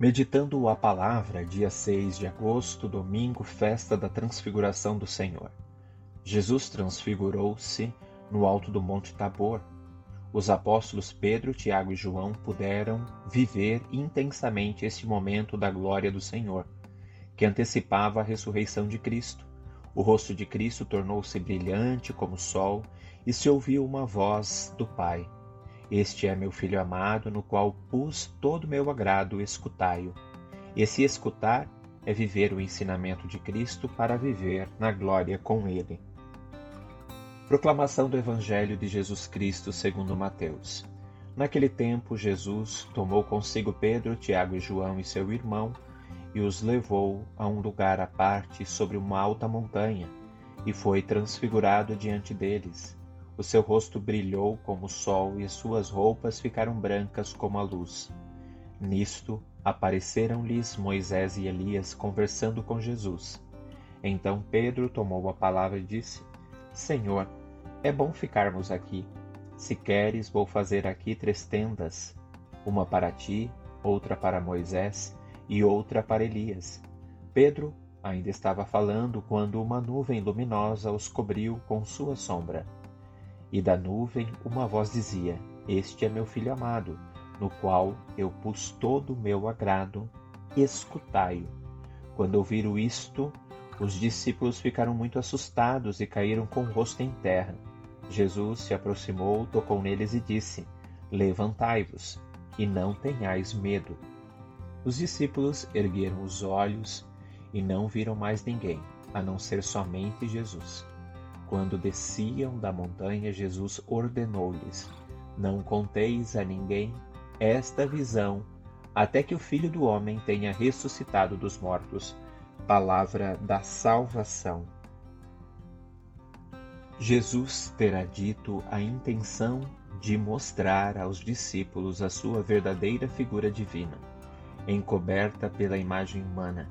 Meditando a palavra, dia 6 de agosto, domingo, festa da transfiguração do Senhor. Jesus transfigurou-se no alto do Monte Tabor. Os apóstolos Pedro, Tiago e João puderam viver intensamente esse momento da glória do Senhor, que antecipava a ressurreição de Cristo. O rosto de Cristo tornou-se brilhante como o sol e se ouviu uma voz do Pai este é meu filho amado, no qual pus todo meu agrado, escutai-o. Esse escutar é viver o ensinamento de Cristo para viver na glória com Ele. Proclamação do Evangelho de Jesus Cristo segundo Mateus. Naquele tempo, Jesus tomou consigo Pedro, Tiago e João e seu irmão e os levou a um lugar à parte sobre uma alta montanha e foi transfigurado diante deles o seu rosto brilhou como o sol e suas roupas ficaram brancas como a luz. Nisto apareceram-lhes Moisés e Elias conversando com Jesus. Então Pedro tomou a palavra e disse: Senhor, é bom ficarmos aqui. Se queres, vou fazer aqui três tendas: uma para ti, outra para Moisés e outra para Elias. Pedro ainda estava falando quando uma nuvem luminosa os cobriu com sua sombra. E da nuvem uma voz dizia: Este é meu filho amado, no qual eu pus todo o meu agrado, escutai-o. Quando ouviram isto, os discípulos ficaram muito assustados e caíram com o rosto em terra. Jesus se aproximou, tocou neles e disse: Levantai-vos e não tenhais medo. Os discípulos ergueram os olhos e não viram mais ninguém, a não ser somente Jesus. Quando desciam da montanha, Jesus ordenou-lhes: Não conteis a ninguém esta visão, até que o Filho do Homem tenha ressuscitado dos mortos. Palavra da salvação. Jesus terá dito a intenção de mostrar aos discípulos a sua verdadeira figura divina, encoberta pela imagem humana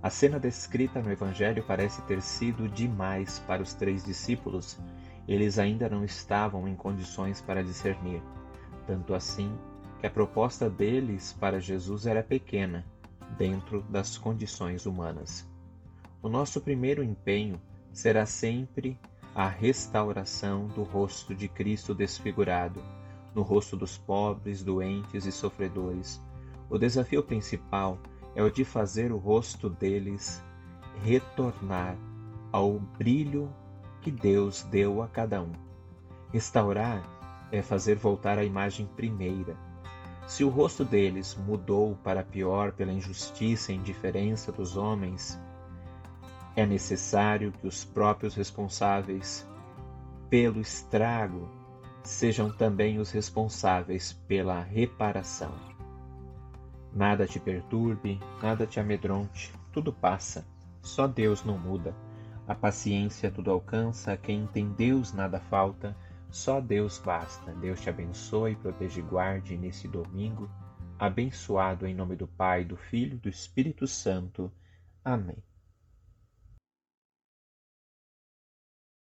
a cena descrita no Evangelho parece ter sido demais para os três discípulos. Eles ainda não estavam em condições para discernir. Tanto assim que a proposta deles para Jesus era pequena, dentro das condições humanas. O nosso primeiro empenho será sempre a restauração do rosto de Cristo desfigurado, no rosto dos pobres, doentes e sofredores. O desafio principal é o de fazer o rosto deles retornar ao brilho que Deus deu a cada um. Restaurar é fazer voltar a imagem primeira. Se o rosto deles mudou para pior pela injustiça e indiferença dos homens, é necessário que os próprios responsáveis pelo estrago sejam também os responsáveis pela reparação. Nada te perturbe, nada te amedronte, tudo passa. Só Deus não muda. A paciência tudo alcança, quem tem Deus nada falta, só Deus basta. Deus te abençoe, proteja e guarde nesse domingo. Abençoado em nome do Pai, do Filho e do Espírito Santo. Amém.